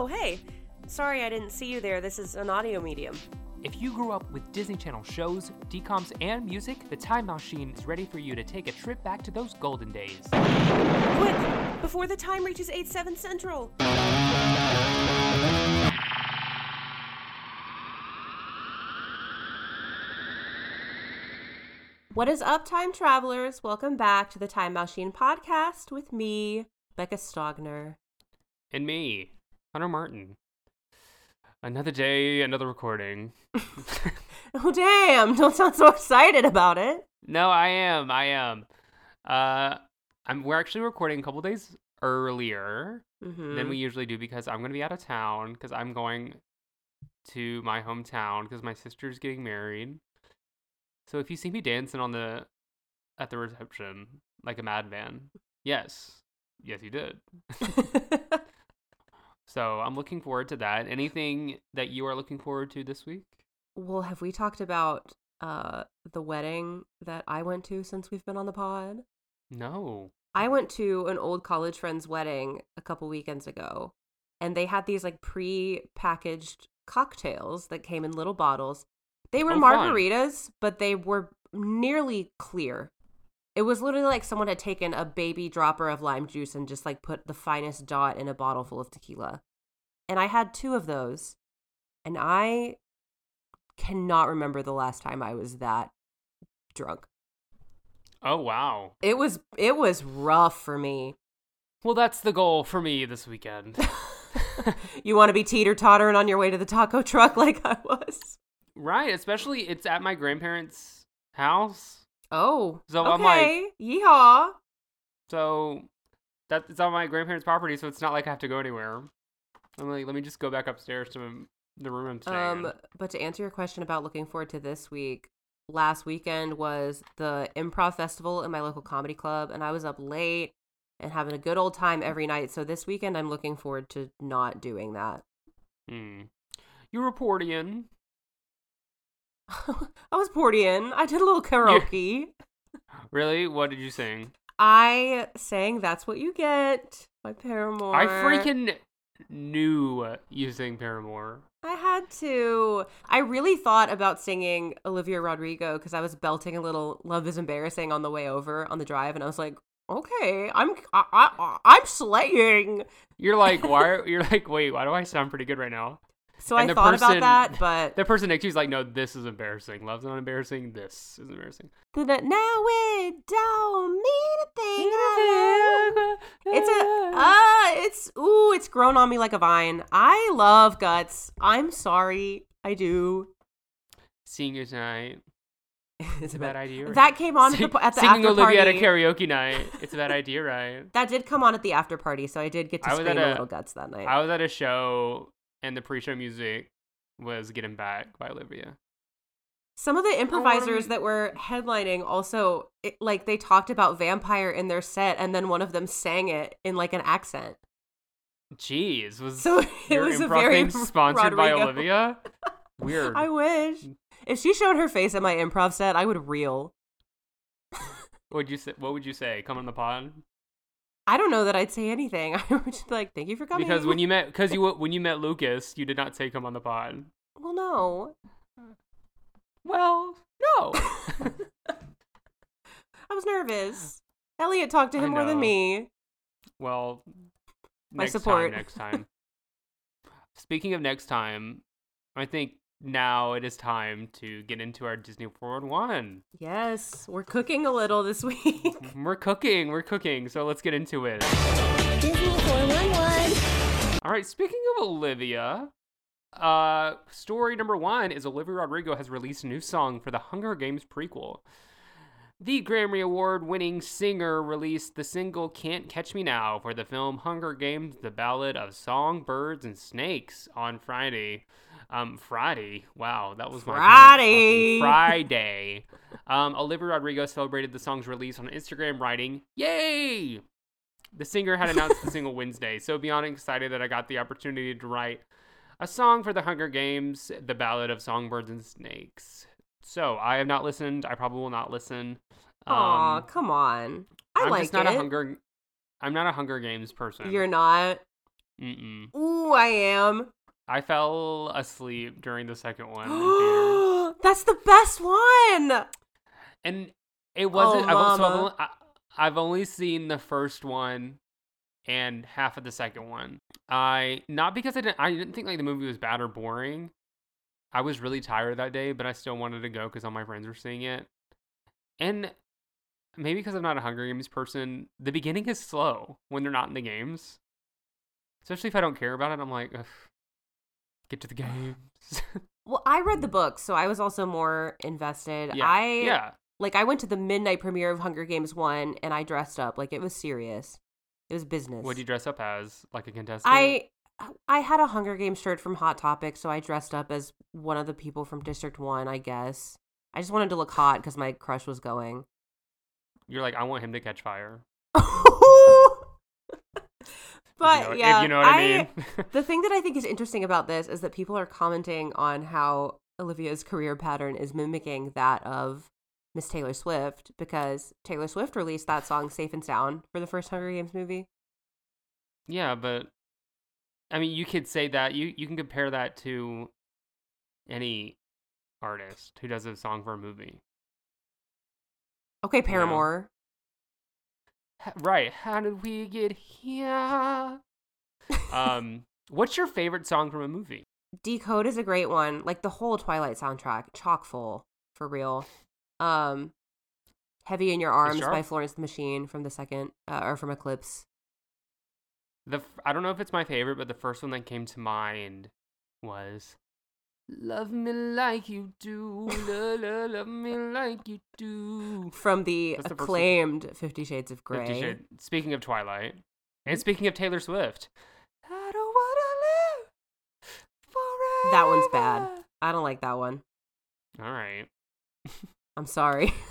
Oh, hey. Sorry I didn't see you there. This is an audio medium. If you grew up with Disney Channel shows, DComs, and music, the Time Mousechine is ready for you to take a trip back to those golden days. Quick! Before the time reaches 8 7 Central! What is up, time travelers? Welcome back to the Time Mousechine podcast with me, Becca Stogner. And me, Hunter Martin. Another day, another recording. Oh, damn! Don't sound so excited about it. No, I am. I am. Uh, I'm. We're actually recording a couple days earlier Mm-hmm. than we usually do because I'm going to be out of town because I'm going to my hometown because my sister's getting married. So if you see me dancing on the at the reception like a madman, yes, yes, you did. So I'm looking forward to that. Anything that you are looking forward to this week? well, have we talked about uh the wedding that I went to since we've been on the pod? No. I went to an old college friend's wedding a couple weekends ago, and they had these like pre-packaged cocktails that came in little bottles. They were Oh, fun. margaritas, but they were nearly clear. It was literally like someone had taken a baby dropper of lime juice and just like put the finest dot in a bottle full of tequila. And I had two of those, and I cannot remember the last time I was that drunk. Oh wow. It was it was rough for me. Well, that's the goal for me this weekend. you want to be teeter tottering on your way to the taco truck like I was. right, especially it's at my grandparents' house. Oh, So I'm like- okay. Yeehaw. So that it's on my grandparents' property, so it's not like I have to go anywhere. I'm like, let me just go back upstairs to the room I'm staying in. Um, but to answer your question about looking forward to this week, last weekend was the improv festival in my local comedy club, and I was up late and having a good old time every night. So this weekend, I'm looking forward to not doing that. Hmm. you're reporting? I was Portian. I did a little karaoke. Really? What did you sing? I sang "That's What You Get" by Paramore. I freaking knew you sang Paramore. I had to. I really thought about singing Olivia Rodrigo because I was belting a little "Love Is Embarrassing" on the way over on the drive, and I was like, "Okay, I'm I, I, I'm slaying." You're like, why? You're like, wait, why do I sound pretty good right now? So And I thought person- about that, but The person next to you is like, no, this is embarrassing. Love's not embarrassing. This is embarrassing. now it don't mean a thing. It's a ah, it's ooh, it's grown on me like a vine. I love guts. I'm sorry, I do. Seeing you tonight. It's a bad idea, right? That came on at the, at the singing after Olivia party. at a karaoke night. It's a bad idea, right? That did come on at the after party, so I did get to I was scream a a- little guts that night. I was at a show and the pre-show music was "Get Him Back" by Olivia. Some of the improvisers Um, that were headlining also, it, like, they talked about vampire in their set, and then one of them sang it in like an accent. Jeez, was So it your was a very thing sponsored by Olivia? Weird. I wish. If she showed her face at my improv set, I would reel. Would you say? What would you say? Come on the pod? I don't know that I'd say anything. I would just be like, "Thank you for coming." Because when you met, because you when you met Lucas, you did not take him on the pod. well, no, Well, no. I was nervous. Elliot talked to him more than me. well, My support. time. Next time. Speaking of next time, I think now it is time to get into our Disney 411. Yes, we're cooking a little this week. We're cooking. We're cooking. So let's get into it. Disney 411. All right. Speaking of Olivia, uh, story number one is Olivia Rodrigo has released a new song for the Hunger Games prequel. The Grammy Award winning singer released the single Can't Catch Me Now for the film Hunger Games The Ballad of Songbirds and Snakes on Friday. Um, Friday. Wow, that was my Friday. Friday. Um, Olivia Rodrigo celebrated the song's release on Instagram, writing, Yay! The singer had announced the single Wednesday, so beyond excited that I got the opportunity to write a song for the Hunger Games, The Ballad of Songbirds and Snakes. So I have not listened. I probably will not listen. Aw, Um, come on. I I'm like just not it. a Hunger. I'm not a Hunger Games person. You're not. Mm-mm. Ooh, I am. I fell asleep during the second one. That's the best one. and it wasn't. Oh, I've, so I've, only, I, I've only seen the first one and half of the second one. I not because I didn't. I didn't think like the movie was bad or boring. I was really tired that day, but I still wanted to go because all my friends were seeing it. And maybe because I'm not a Hunger Games person, the beginning is slow when they're not in the games. Especially if I don't care about it, I'm like, Ugh, get to the games. Well, I read the book, so I was also more invested. yeah, I yeah. like I went to the midnight premiere of Hunger Games 1 and I dressed up like it was serious. It was business. What'd you dress up as? Like a contestant? I I had a Hunger Games shirt from Hot Topic, so I dressed up as one of the people from District 1, I guess. I just wanted to look hot cuz my crush was going. You're like, I want him to catch fire. but you know, yeah, you know what I, mean. the thing that I think is interesting about this is that people are commenting on how Olivia's career pattern is mimicking that of Miss Taylor Swift because Taylor Swift released that song Safe and Sound for the first Hunger Games movie. yeah, but I mean, you could say that you you can compare that to any artist who does a song for a movie. Okay, Paramore. Right? How did we get here? um, what's your favorite song from a movie? Decode is a great one. Like the whole Twilight soundtrack, chock full for real. Um, Heavy in Your Arms by Florence the Machine from the second, uh, or from Eclipse. The f- I don't know if it's my favorite, but the first one that came to mind was "Love Me Like You Do, la, la, love me like you do." From the the first one. acclaimed Fifty Shades of Grey. Fifty Shades- Speaking of Twilight, and speaking of Taylor Swift, I don't wanna live forever. That one's bad. I don't like that one. All right. I'm sorry.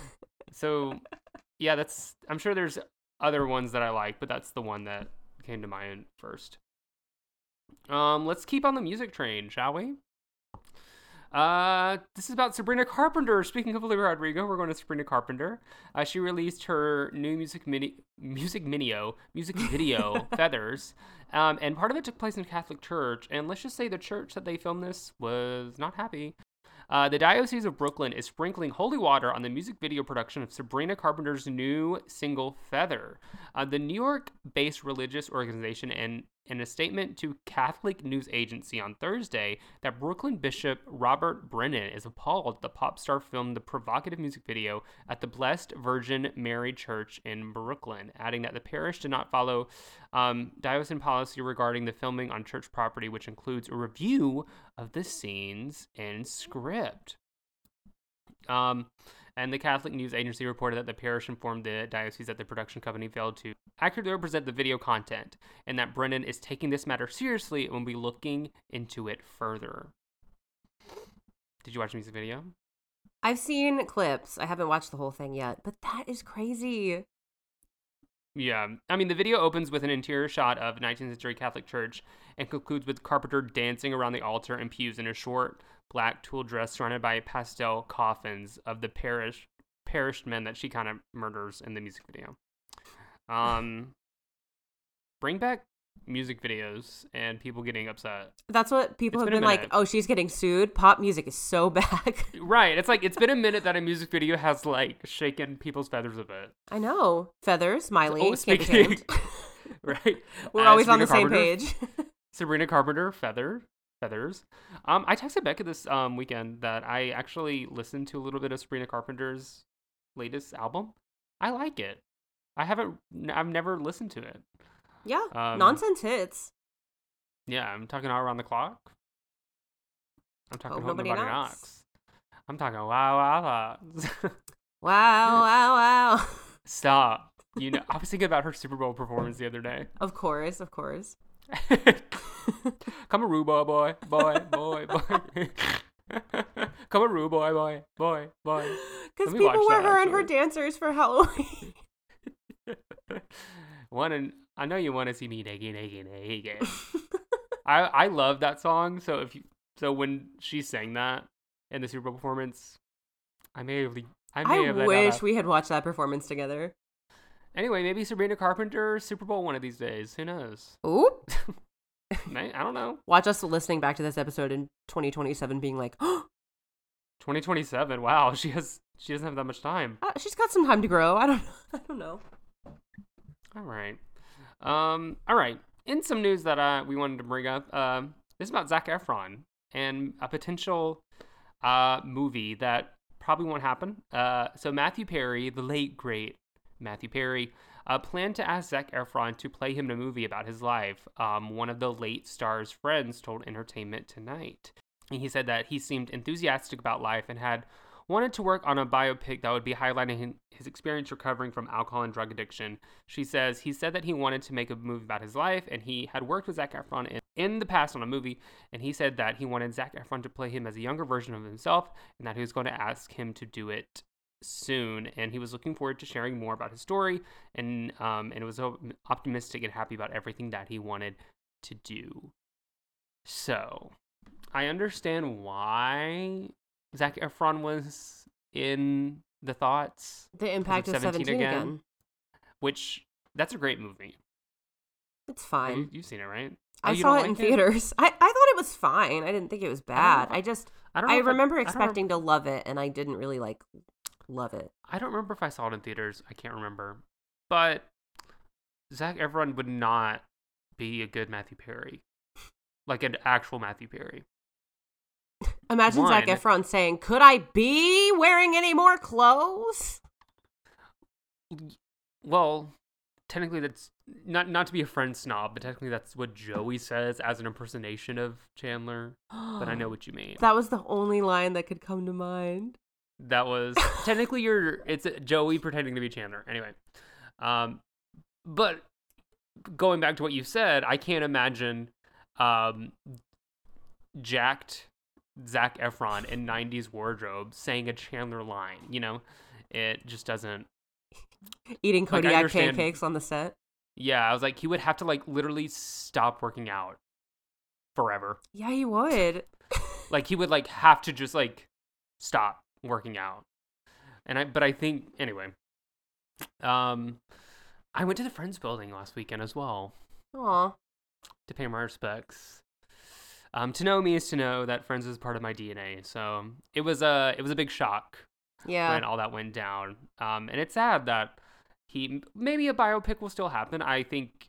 So, yeah, that's. I'm sure there's other ones that I like, but that's the one that came to mind first. Um, let's keep on the music train, shall we? Uh, this is about Sabrina Carpenter. Speaking of Olivia Rodrigo, we're going to Sabrina Carpenter. Uh, she released her new music mini, music minio, music video, Feathers. Um, and part of it took place in a Catholic church. And let's just say the church that they filmed this was not happy. Uh, the Diocese of Brooklyn is sprinkling holy water on the music video production of Sabrina Carpenter's new single Feather. Uh, the New York based religious organization, and in a statement to Catholic News Agency on Thursday, that Brooklyn Bishop Robert Brennan is appalled the pop star filmed the provocative music video at the Blessed Virgin Mary Church in Brooklyn, adding that the parish did not follow um, diocesan policy regarding the filming on church property, which includes a review of the scenes in script. Um, and the Catholic News Agency reported that the parish informed the diocese that the production company failed to accurately represent the video content, and that Brennan is taking this matter seriously and will be looking into it further. Did you watch the music video? I've seen clips. I haven't watched the whole thing yet, but that is crazy. Yeah, I mean, the video opens with an interior shot of a 19th century Catholic church and concludes with Carpenter dancing around the altar and pews in a short black tulle dress surrounded by pastel coffins of the parish perished men that she kind of murders in the music video. Um, bring back music videos and people getting upset. That's what people It's have been been like, oh, she's getting sued. Pop music is so back. Right, it's like it's been a minute that a music video has like shaken people's feathers a bit. I know. Feathers, Miley, Oh, speaking, right? We're Uh, always on Sabrina the same Carpenter- page. Sabrina Carpenter, Feather, Feathers. Um, I texted Becca this um weekend that I actually listened to a little bit of Sabrina Carpenter's latest album. I like it. I haven't. I've never listened to it. yeah. Um, Nonsense hits. Yeah, I'm talking all around the clock. I'm talking Hope nobody nobody, knocks. knocks. I'm talking wow wow wow. Wow, wow, wow. Stop. You know, I was thinking about her Super Bowl performance the other day. Of course, of course. Come a boy, boy, boy, boy, boy. Come a boy, boy, boy, boy. Because Let me watch people were her and her dancers for Halloween. One and I know you want to see me naked, naked, naked. I I love that song. So if you so when she sang that in the Super Bowl performance, I may have I may I have wish we had watched that performance together. Anyway, maybe Sabrina Carpenter Super Bowl one of these days. Who knows? Ooh. I don't know. Watch us listening back to this episode in 2027 being like, oh, 2027. Wow, she has she doesn't have that much time. uh, she's got some time to grow. I don't I don't know. All right. Um. All right. In some news that uh, we wanted to bring up, um, this is about Zac Efron and a potential uh movie that probably won't happen. Uh. So Matthew Perry, the late great Matthew Perry, uh, planned to ask Zac Efron to play him in a movie about his life. Um. One of the late star's friends told Entertainment Tonight. And he said that he seemed enthusiastic about life and had wanted to work on a biopic that would be highlighting his experience recovering from alcohol and drug addiction. She says he said that he wanted to make a movie about his life, and he had worked with Zac Efron in, in the past on a movie, and he said that he wanted Zac Efron to play him as a younger version of himself, and that he was going to ask him to do it soon. And he was looking forward to sharing more about his story, and um, and was optimistic and happy about everything that he wanted to do. So, I understand why Zac Efron was in the thoughts, The impact of 17 17, again. again? which that's a great movie. It's fine. You, you've seen it, right? I Oh, saw it in like theaters. I, I thought it was fine. I didn't think it was bad. know. I just I don't. Know I remember I expecting to love it and I didn't really like love it. I don't remember if I saw it in theaters. I can't remember. But Zac Efron would not be a good Matthew Perry, like an actual Matthew Perry. Imagine Zac One- Efron saying, "Could I be wearing any more clothes?" Well, technically that's not not to be a friend snob, but technically that's what Joey says as an impersonation of Chandler. But I know what you mean. That was the only line that could come to mind. That was technically your it's Joey pretending to be Chandler. Anyway, um, but going back to what you said, I can't imagine um, jacked Zac Efron in '90s wardrobe saying a Chandler line. You know, it just doesn't. Eating Like, Kodiak understand- pancakes on the set. Yeah, I was like, he would have to like literally stop working out forever. Yeah, he would. like he would like have to just like stop working out. And i but i think anyway um i went to the friends building last weekend as well. Aw. to pay my respects. Um to know me is to know that friends is part of my dna so it was a it was a big shock Yeah. when all that went down. Um and it's sad that he maybe a biopic will still happen. I think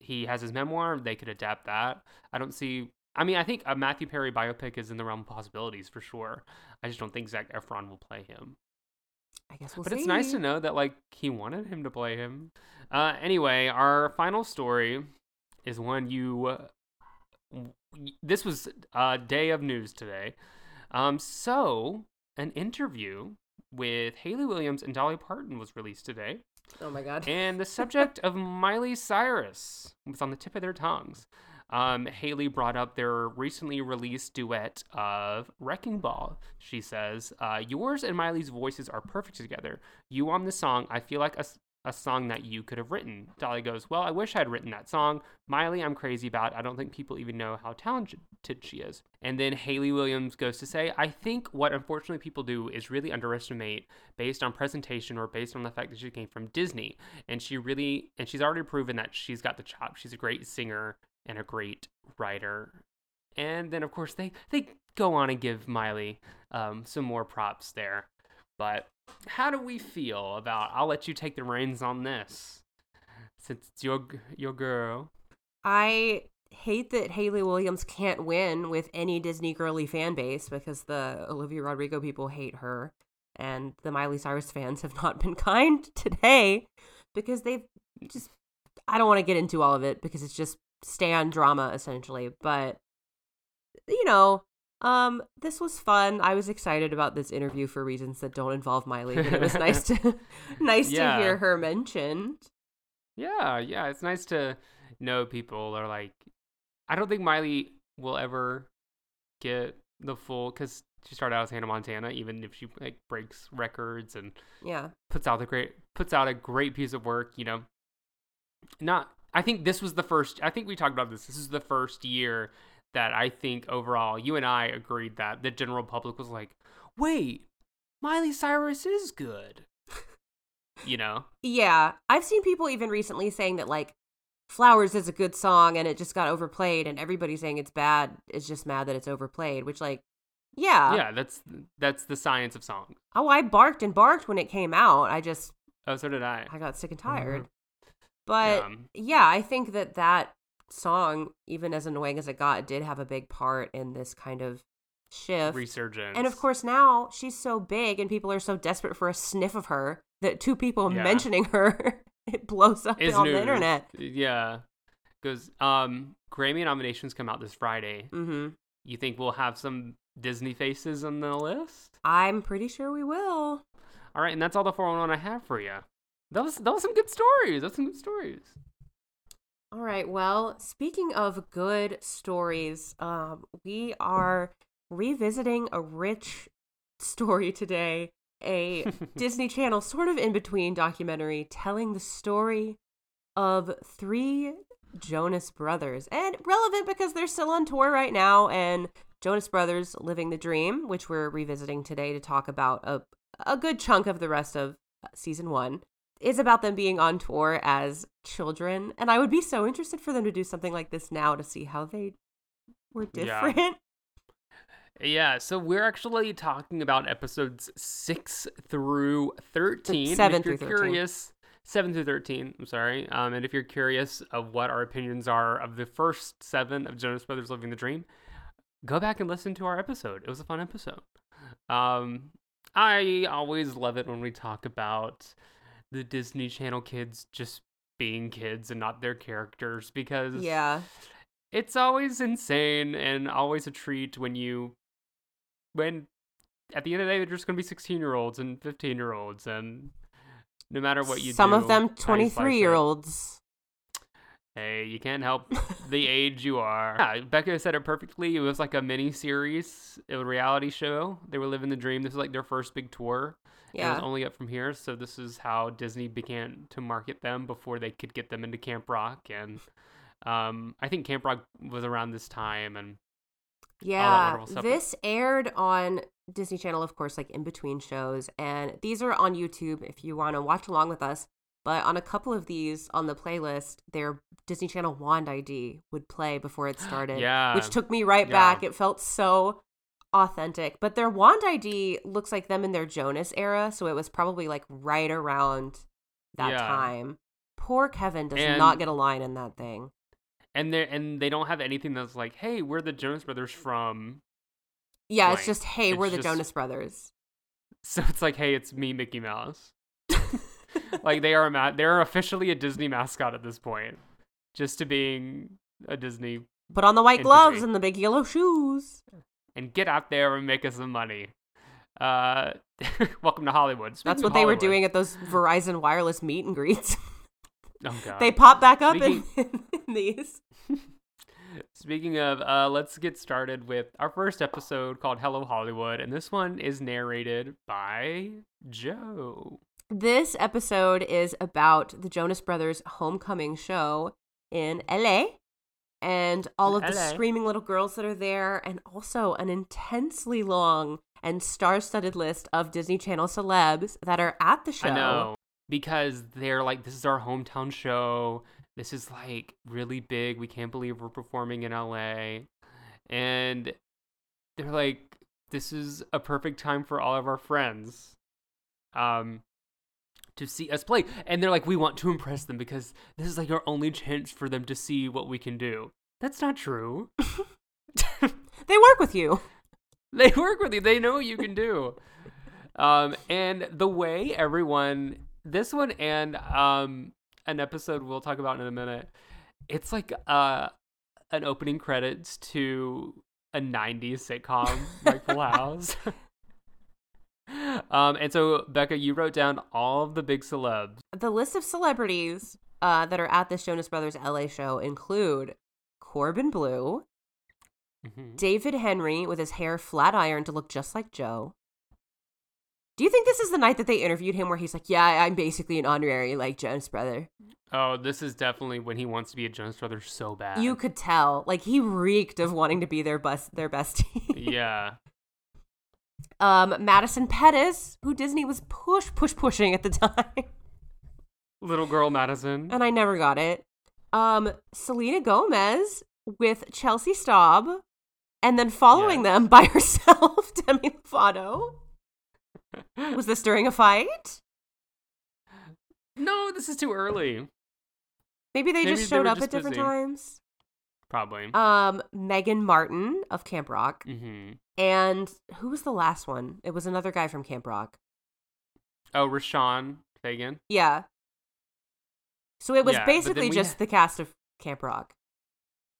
he has his memoir. They could adapt that. I don't see i mean i think a matthew perry biopic is in the realm of possibilities for sure i just don't think zac efron will play him I guess we'll but see. it's nice to know that like he wanted him to play him uh anyway our final story is one you uh, this was a day of news today um so an interview with Hayley Williams and Dolly Parton was released today Oh my god. and the subject of Miley Cyrus was on the tip of their tongues. Um, Hayley brought up their recently released duet of Wrecking Ball. She says, uh, Yours and Miley's voices are perfect together. You on the song, I feel like a song that you could have written. Dolly goes, Well, I wish I'd written that song. Miley, I'm crazy about. I don't think people even know how talented she is. And then Hayley Williams goes to say, I think what unfortunately people do is really underestimate based on presentation or based on the fact that she came from Disney. And she really, and she's already proven that she's got the chop. She's a great singer and a great writer. And then, of course, they, they go on and give Miley um, some more props there. But how do we feel about, I'll let you take the reins on this since it's your, your girl. I hate that Hayley Williams can't win with any Disney girly fan base because the Olivia Rodrigo people hate her and the Miley Cyrus fans have not been kind today because they've just I don't want to get into all of it because it's just stand drama essentially, but you know, um this was fun. I was excited about this interview for reasons that don't involve Miley, but it was nice to nice Yeah. to hear her mentioned. Yeah, yeah, it's nice to know people are like. I don't think Miley will ever get the full because she started out as Hannah Montana, even if she like breaks records and Yeah. puts out the great puts out a great piece of work. You know, not. I think this was the first. I think we talked about this. This is the first year that I think overall you and I agreed that the general public was like, wait, Miley Cyrus is good. you know. Yeah, I've seen people even recently saying that like Flowers is a good song and it just got overplayed and everybody saying it's bad. is just mad that it's overplayed, which like yeah. yeah, that's that's the science of song. Oh, I barked and barked when it came out. I just Oh, so did I. I got sick and mm-hmm. tired. But Um, yeah, I think that that song, even as annoying as it got, did have a big part in this kind of shift. resurgence. And of course, now she's so big and people are so desperate for a sniff of her that two people Yeah. mentioning her, it blows up is on the internet. Yeah, because um, Grammy nominations come out this Friday. Mm-hmm. You think we'll have some Disney faces on the list? I'm pretty sure we will. All right, and that's all the 411 I have for you. That was that was some good stories. That's some good stories. All right. Well, speaking of good stories, um, we are revisiting a rich story today. A Disney Channel sort of in between documentary telling the story of three Jonas brothers. And relevant because they're still on tour right now and Jonas Brothers Living the Dream, which we're revisiting today to talk about a, a good chunk of the rest of season one, is about them being on tour as children. And I would be so interested for them to do something like this now to see how they were different. Yeah, Yeah, so we're actually talking about episodes six through thirteen. Seven if you're through 13. Curious, seven through thirteen. I'm sorry. Um, and if you're curious of what our opinions are of the first seven of Jonas Brothers Living the Dream, go back and listen to our episode. It was a fun episode. Um, I always love it when we talk about the Disney Channel kids just being kids and not their characters because Yeah. it's always insane and always a treat when you when at the end of the day they're just going to be 16 year olds and 15 year olds and no matter what you do. Some do of them how you slice 23 year olds. hey you can't help the age you are yeah becca said it perfectly it was like a mini series a reality show they were living the dream this was like their first big tour and it was only up from here so this is how disney began to market them before they could get them into camp rock and um, i think camp rock was around this time and Yeah, this aired on Disney Channel, of course, like in between shows, and these are on YouTube if you want to watch along with us. But on a couple of these on the playlist, their Disney Channel Wand ID would play before it started, Yeah. which took me right Yeah. back. It felt so authentic. But their Wand ID looks like them in their Jonas era, so it was probably like right around that Yeah. time. Poor Kevin does And- not get a line in that thing. and they and they don't have anything that's like, hey, we're the Jonas Brothers from. Yeah, blank. it's just hey, It's we're the just- Jonas Brothers. So it's like, hey, it's me, Mickey Mouse. like they are a ma- they're officially a Disney mascot at this point, just to being a Disney Put on the white Entity. gloves and the big yellow shoes. And get out there and make us some money. Uh, welcome to Hollywood. That's what they were doing at those Verizon wireless meet and greets. Oh god. they pop back up in, in these. Speaking of, uh, let's get started with our first episode called Hello Hollywood, and this one is narrated by Joe. This episode is about the Jonas Brothers homecoming show in LA and all of the screaming little girls that are there, and also an intensely long and star studded list of Disney Channel celebs that are at the show. I know because they're like, this is our hometown show. This is like really big. We can't believe we're performing in LA, and they're like, this is a perfect time for all of our friends, um, to see us play. And they're like, we want to impress them because this is like our only chance for them to see what we can do. That's not true. They work with you. they work with you. They know what you can do. Um, and the way everyone, this one and um, an episode we'll talk about in a minute, it's like uh, an opening credits to a '90s sitcom like Full House. Um, and so Becca, you wrote down all of the big celebs. The list of celebrities uh, that are at this Jonas Brothers LA show include Corbin Bleu, Mhm. David Henrie with his hair flat ironed to look just like Joe. Do you think this is the night that they interviewed him where he's like, "Yeah, I'm basically an honorary like Jonas brother"? Oh, this is definitely when he wants to be a Jonas brother so bad. You could tell, like he reeked of wanting to be their best, their bestie. yeah. Um, Madison Pettis, who Disney was push push pushing at the time, Little girl Madison. and I never got it. Um, Selena Gomez with Chelsea Staub, and then following Yes. them by herself, Demi Lovato. Was this during a fight? no, this is too early. Maybe they Maybe just showed were up just at different busy. times. Probably. Um, Meaghan Martin of Camp Rock, hmm and who was the last one? It was another guy from Camp Rock. Oh, Roshon Fegan. Yeah. So it was Yeah, basically just ha- the cast of Camp Rock.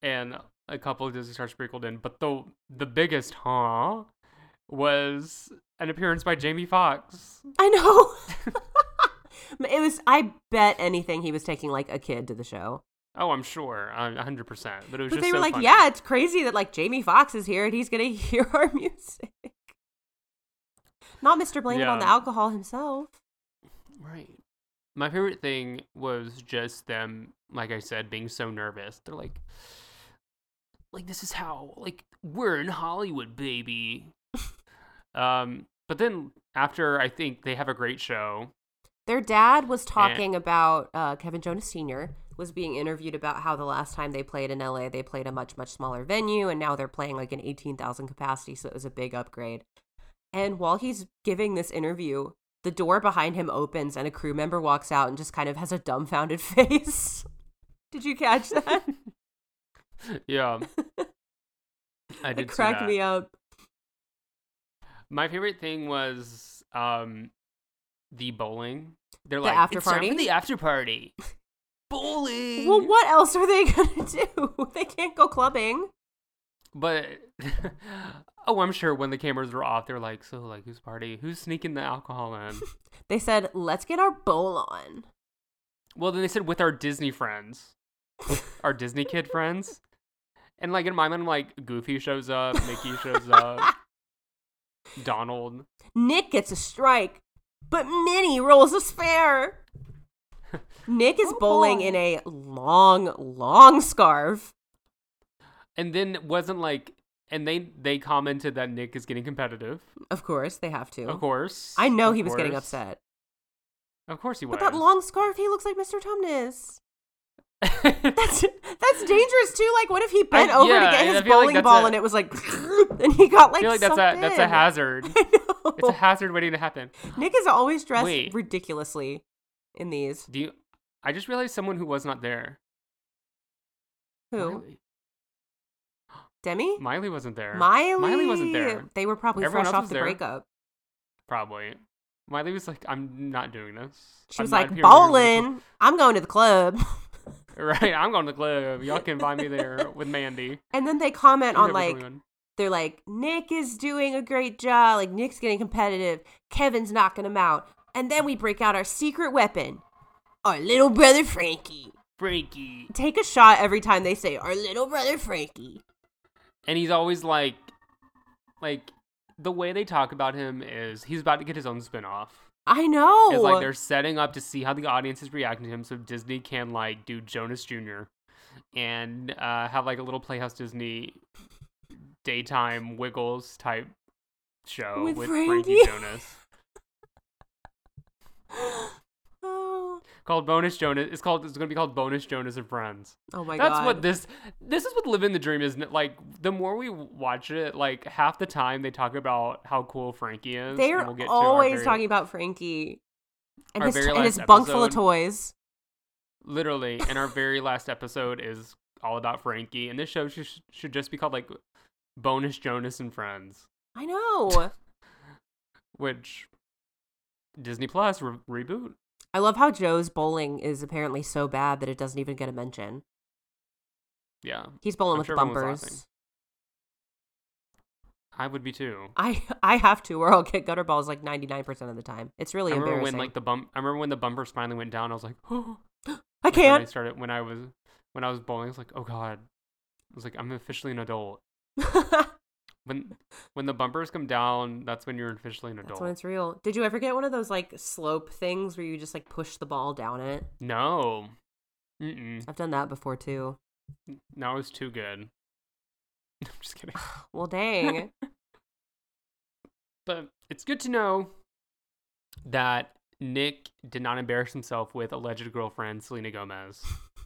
and a couple of Disney stars sprinkled in. But the the biggest huh was an appearance by Jamie Foxx. I know. it was. I bet anything he was taking like a kid to the show. Oh, I'm sure, a hundred percent. But it was But they were so like, funny. "Yeah, it's crazy that like Jamie Foxx is here and he's gonna hear our music." Not Mr. Blame It on the alcohol himself. right. My favorite thing was just them, like I said, being so nervous. They're like, like this is how, like we're in Hollywood, baby. um, but then after I think they have a great show. Their dad was talking about uh, Kevin Jonas Sr. was being interviewed about how the last time they played in LA, they played a much much smaller venue, and now they're playing like an eighteen thousand capacity, so it was a big upgrade. And while he's giving this interview, the door behind him opens and a crew member walks out and just kind of has a dumbfounded face. Did you catch that? yeah, I did it see cracked me up. My favorite thing was um the bowling. They're The like after it's time for party? the after party. Bowling. Well, what else are they gonna do? They can't go clubbing. But oh, I'm sure when the cameras were off, they're like, so like who's party? Who's sneaking the alcohol in? They said, "Let's get our bowl on." well, then they said with our Disney friends, our Disney kid friends. And like in my mind, I'm like Goofy shows up, Mickey shows up, Donald. Nick gets a strike, but Minnie rolls a spare. Nick is oh, bowling in a long, long scarf. And then it wasn't like, and they they commented that Nick is getting competitive. Of course, they have to. Of course, I know of he was getting upset. Of course he was. But that long scarf, he looks like Mr. Tumnus. That's that's dangerous too. Like, what if he bent I- over yeah, to get his feel like bowling ball a- and it was like, and he got I like, feel like that's a sucked that's a hazard. I know. It's a hazard waiting to happen. Nick is always dressed Wait. ridiculously in these. Do you? I just realized someone who was not there. Who? Miley. Demi? Miley wasn't there. Miley. Miley wasn't there. They were probably Everyone fresh off the there. breakup. Probably. Miley was like, "I'm not doing this." She I'm was like, here to do this." bowling. I'm going to the club. Right, I'm going to the club. Y'all can find me there with Mandy. And then they comment She's on like, they're like, Nick is doing a great job. Like, Nick's getting competitive. Kevin's knocking him out. And then we break out our secret weapon, our little brother Frankie. Frankie. Take a shot every time they say, our little brother Frankie. And he's always like, like the way they talk about him is he's about to get his own spinoff. I know. It's like they're setting up to see how the audience is reacting to him, so Disney can like do Jonas Jr. and uh, have like a little Playhouse Disney daytime Wiggles type show With with, Frankie. Frankie Jonas. called Bonus Jonas. It's called. It's gonna be called Bonus Jonas and Friends. oh my That's god. That's what this. This is what living the dream is. Like the more we watch it, like half the time they talk about how cool Frankie is. They're we'll get to our always very- talking about Frankie. And his, and his bunk full of toys. literally and our very last episode is all about frankie and this show should, should just be called like bonus jonas and friends I know. which disney plus re- reboot I love how Joe's bowling is apparently so bad that it doesn't even get a mention. yeah He's bowling I'm with sure bumpers. i would be too I I have to, or I'll get gutter balls like ninety nine percent of the time. It's really i remember embarrassing. when like the bump i remember when the bumpers finally went down i was like oh I i can't. started when i was when i was bowling i was like oh god i was like i'm officially an adult when when the bumpers come down that's when you're officially an adult. That's when it's real. Did you ever get one of those like slope things where you just like push the ball down it? no Mm-mm. I've done that before too. It was too good. I'm just kidding. Well, dang. But it's good to know that Nick did not embarrass himself with alleged girlfriend Selena Gomez.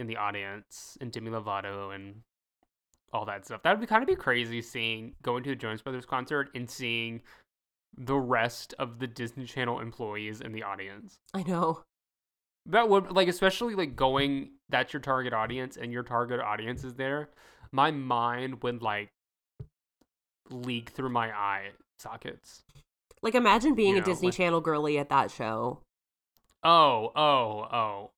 in the audience and Demi Lovato and all that stuff. That would be kind of be crazy seeing going to a Jonas Brothers concert and seeing the rest of the Disney Channel employees in the audience. I know. That would like especially like going that's your target audience and your target audience is there. My mind would like leak through my eye sockets. Like imagine being You a know, Disney like- Channel girly at that show. Oh, oh, oh.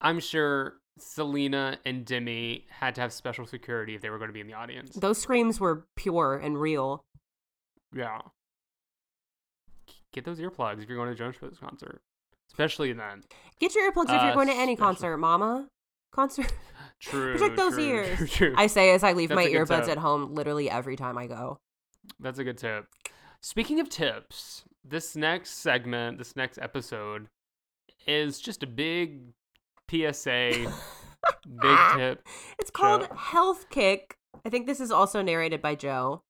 I'm sure Selena and Demi had to have special security if they were going to be in the audience. Those screams were pure and real. Yeah. Get those earplugs if you're going to a Jonas Brothers concert. Especially then. Get your earplugs if Uh, you're going to any special- concert, mama. Concert. True. Protect those true, ears. True, true. I say as I leave That's my earbuds tip. at home literally every time I go. That's a good tip. Speaking of tips, this next segment, this next episode, is just a big PSA, big tip. It's called Joe. Health Kick. I think this is also narrated by Joe.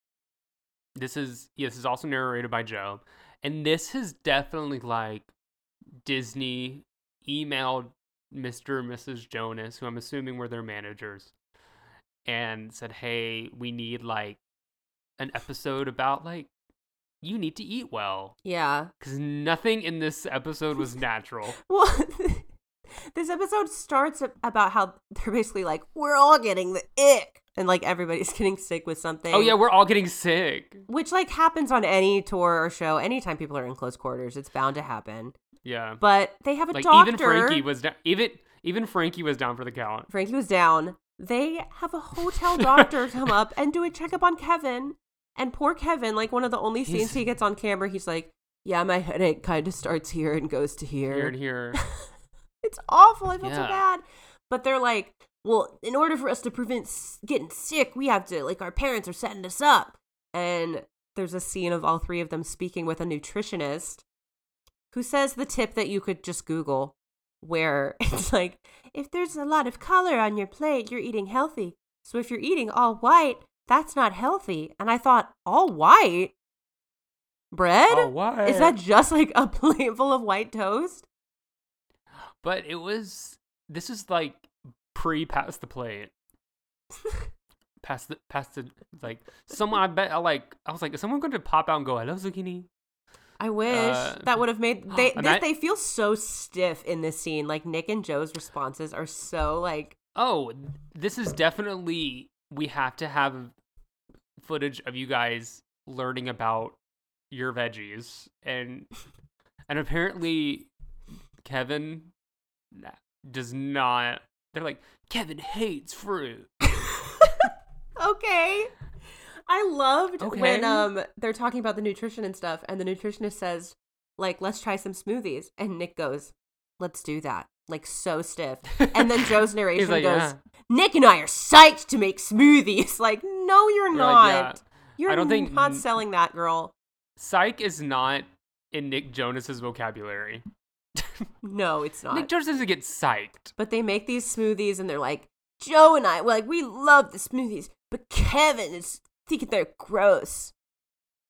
This is yeah, this is also narrated by Joe, and this is definitely like Disney emailed Mr. and Mrs. Jonas, who I'm assuming were their managers, and said, "Hey, we need like an episode about like you need to eat well." Yeah. Because nothing in this episode was natural. Well, this episode starts about how they're basically like, we're all getting the ick. And like everybody's getting sick with something. Oh yeah, we're all getting sick. Which like happens on any tour or show. Anytime people are in close quarters, it's bound to happen. Yeah, But they have a like doctor. even Frankie was down. Even even Frankie was down for the count. Frankie was down. They have a hotel doctor come up and do a checkup on Kevin. And poor Kevin, like one of the only scenes He's- he gets on camera, he's like, "Yeah, my headache kind of starts here and goes to here." Here and here. It's awful. I felt so bad. But they're like, well, in order for us to prevent s- getting sick, we have to, like, our parents are setting us up. And there's a scene of all three of them speaking with a nutritionist who says the tip that you could just Google, where it's like, if there's a lot of color on your plate, you're eating healthy. So if you're eating all white, that's not healthy. And I thought, all white? Bread? Oh, what? Is that just like a plate full of white toast? But it was. This is like pre past the plate. past the past the like someone. I bet I like. I was like, is someone going to pop out and go, "I love zucchini"? I wish Uh, that would have made they I- they feel so stiff in this scene. Like Nick and Joe's responses are so like Oh, this is definitely. We have to have footage of you guys learning about your veggies and and apparently Kevin does not. They're like Kevin hates fruit. okay. I loved when um they're talking about the nutrition and stuff, and the nutritionist says like let's try some smoothies, and Nick goes let's do that like so stiff, and then Joe's narration like, goes "Yeah." Nick and I are psyched to make smoothies. Like no, you're You're not. like, "Yeah." You're I don't think not selling that girl. Psych is not in Nick Jonas's vocabulary. No, it's not. Nick Jonas doesn't get psyched. But they make these smoothies and they're like, Joe and I, like, we love the smoothies, but Kevin is thinking they're gross.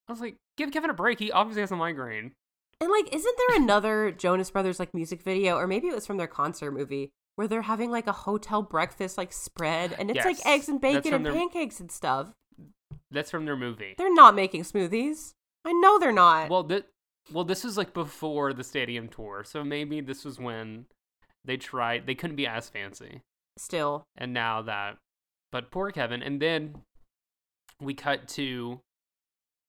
I was like, give Kevin a break. He obviously has a migraine. And like, isn't there another Jonas Brothers like music video, or maybe it was from their concert movie, where they're having like a hotel breakfast like spread, and it's like eggs and bacon and their- pancakes and stuff. That's from their movie. They're not making smoothies. I know they're not. Well, th- well, this is like before the stadium tour, so maybe this was when they tried. They couldn't be as fancy, Still, and now that, but poor Kevin. And then we cut to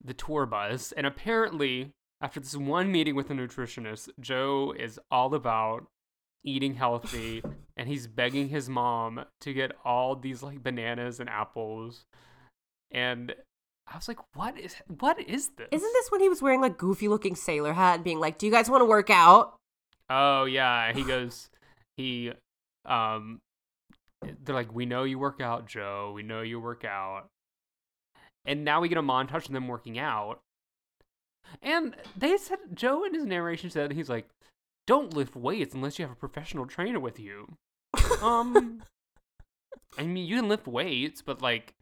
the tour bus, and apparently, after this one meeting with a nutritionist, Joe is all about eating healthy, and he's begging his mom to get all these like bananas and apples, and. I was like, "What is what is this?" isn't this when he was wearing like goofy looking sailor hat and being like, "Do you guys want to work out?" Oh yeah, he goes. He, um, they're like, we know you work out, Joe. We know you work out. And now we get a montage of them working out. And they said Joe in his narration said he's like, don't lift weights unless you have a professional trainer with you. Um, I mean, you can lift weights, but like,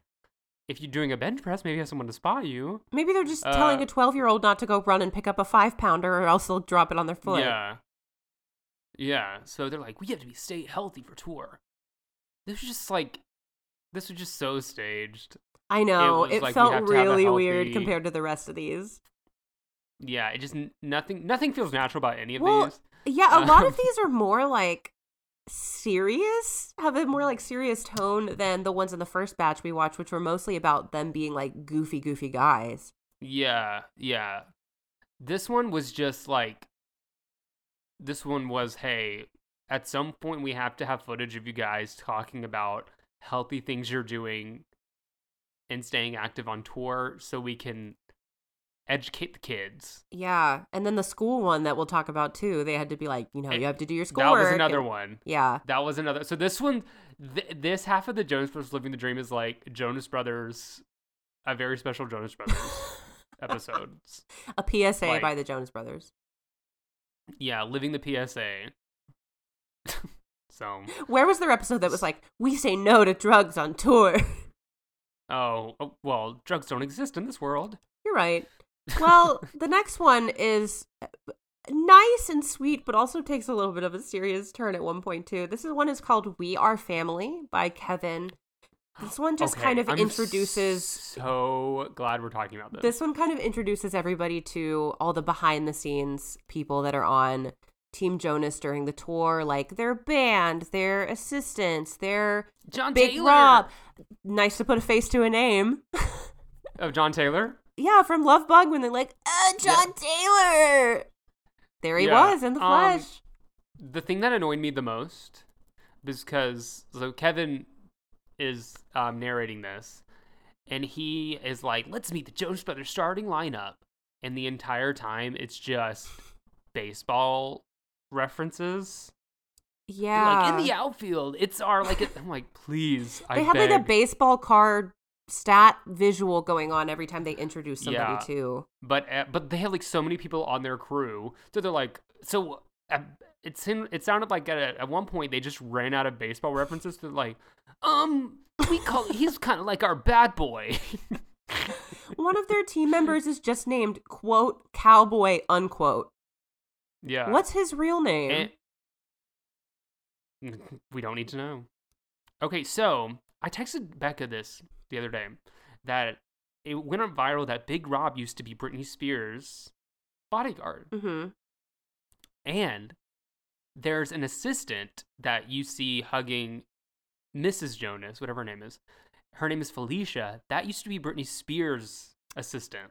if you're doing a bench press, maybe have someone to spot you. Maybe they're just Uh, telling a 12 year old not to go run and pick up a five pounder or else they'll drop it on their foot. Yeah. Yeah. So they're like, we have to be stay healthy for tour. this was just like this was just so staged. I know. was It, like felt have to have a really weird compared to the rest of these. Yeah, it just nothing nothing feels natural about any of Well, these. Yeah, a lot of Um, these are more like serious, have a more like serious tone than the ones in the first batch we watched, which were mostly about them being like goofy, goofy guys. Yeah, yeah. This one was just like this one was hey, at some point we have to have footage of you guys talking about healthy things you're doing and staying active on tour so we can educate the kids. Yeah. And then the school one that we'll talk about too, they had to be like, you know, It- you have to do your schoolwork. That was another and- one. Yeah. That was another. So this one, th- this half of the Jonas Brothers living the dream is like Jonas Brothers, a very special Jonas Brothers episodes. A PSA Like- by the Jonas Brothers. Yeah, living the PSA. so, Where was their episode that was like, we say no to drugs on tour? oh, oh, well, drugs don't exist in this world. You're right. Well, the next one is uh, nice and sweet, but also takes a little bit of a serious turn at one point too. This is one is called "We Are Family" by Kevin. This one just Okay, kind of I'm introduces. So glad we're talking about this. This one kind of introduces everybody to all the behind the scenes people that are on Team Jonas during the tour, like their band, their assistants, their John Big Taylor. Rob. Nice to put a face to a name. of John Taylor. Yeah, from Love Bug when they're like, uh, John Taylor. There he Yeah, was in the um, flesh. the thing that annoyed me the most was because so Kevin is um, narrating this, and he is like, "Let's meet the Jonas Brothers starting lineup," and the entire time it's just baseball references. yeah. Like in the outfield, it's our like. It, I'm like, please, I they had beg. like a baseball card stat visual going on every time they introduce somebody Yeah. too. but uh, but they have like so many people on their crew, so they're like, so uh, it's in, it sounded like at, at one point they just ran out of baseball references. They're like, um, we call he's kind of like our bad boy. One of their team members is just named quote cowboy unquote. yeah, What's his real name? And- we don't need to know. Okay, so I texted Becca this the other day that it went on viral that Big Rob used to be Britney Spears' bodyguard. mm-hmm. And there's an assistant that you see hugging Mrs. Jonas, whatever her name is. Her name is Felicia. That used to be Britney Spears' assistant,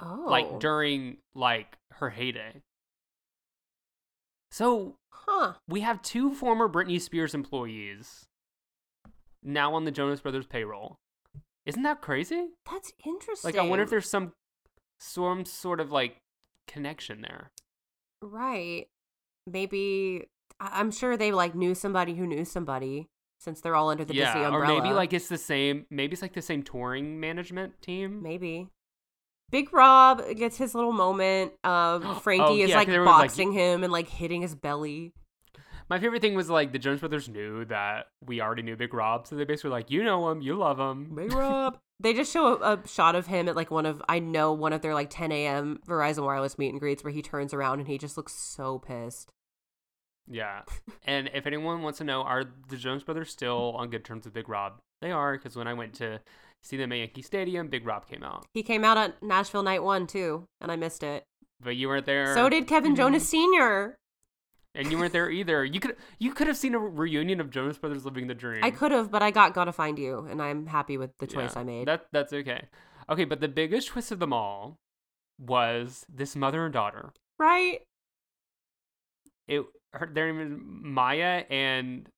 Oh. like during like her heyday. So huh. we have two former Britney Spears employees now on the Jonas Brothers payroll. Isn't that crazy? That's interesting. Like, I wonder if there's some some sort of like connection there. Right. Maybe I'm sure they like knew somebody who knew somebody since they're all under the Disney yeah, or umbrella. maybe like it's the same. Maybe it's like the same touring management team. maybe. Big Rob gets his little moment. Uh, Frankie Oh, is yeah, like everyone's like- boxing him and like hitting his belly. My favorite thing was like the Jonas Brothers knew that we already knew Big Rob, so they basically were like, you know him, you love him. Big Rob. They just show a, a shot of him at like one of I know one of their like 10 a.m. Verizon Wireless meet and greets where he turns around and he just looks so pissed. Yeah. and if anyone wants to know, are the Jonas Brothers still on good terms with Big Rob? They are, because when I went to see them at Yankee Stadium, Big Rob came out. He came out at Nashville Night One too, and I missed it. But you weren't there. So did Kevin Jonas Sr. and you weren't there either. You could you could have seen a reunion of Jonas Brothers living the dream. I could have, but I got Gotta Find You, and I'm happy with the choice Yeah, I made. That that's okay. Okay, but the biggest twist of them all was this mother and daughter. right? It her their name is Maya and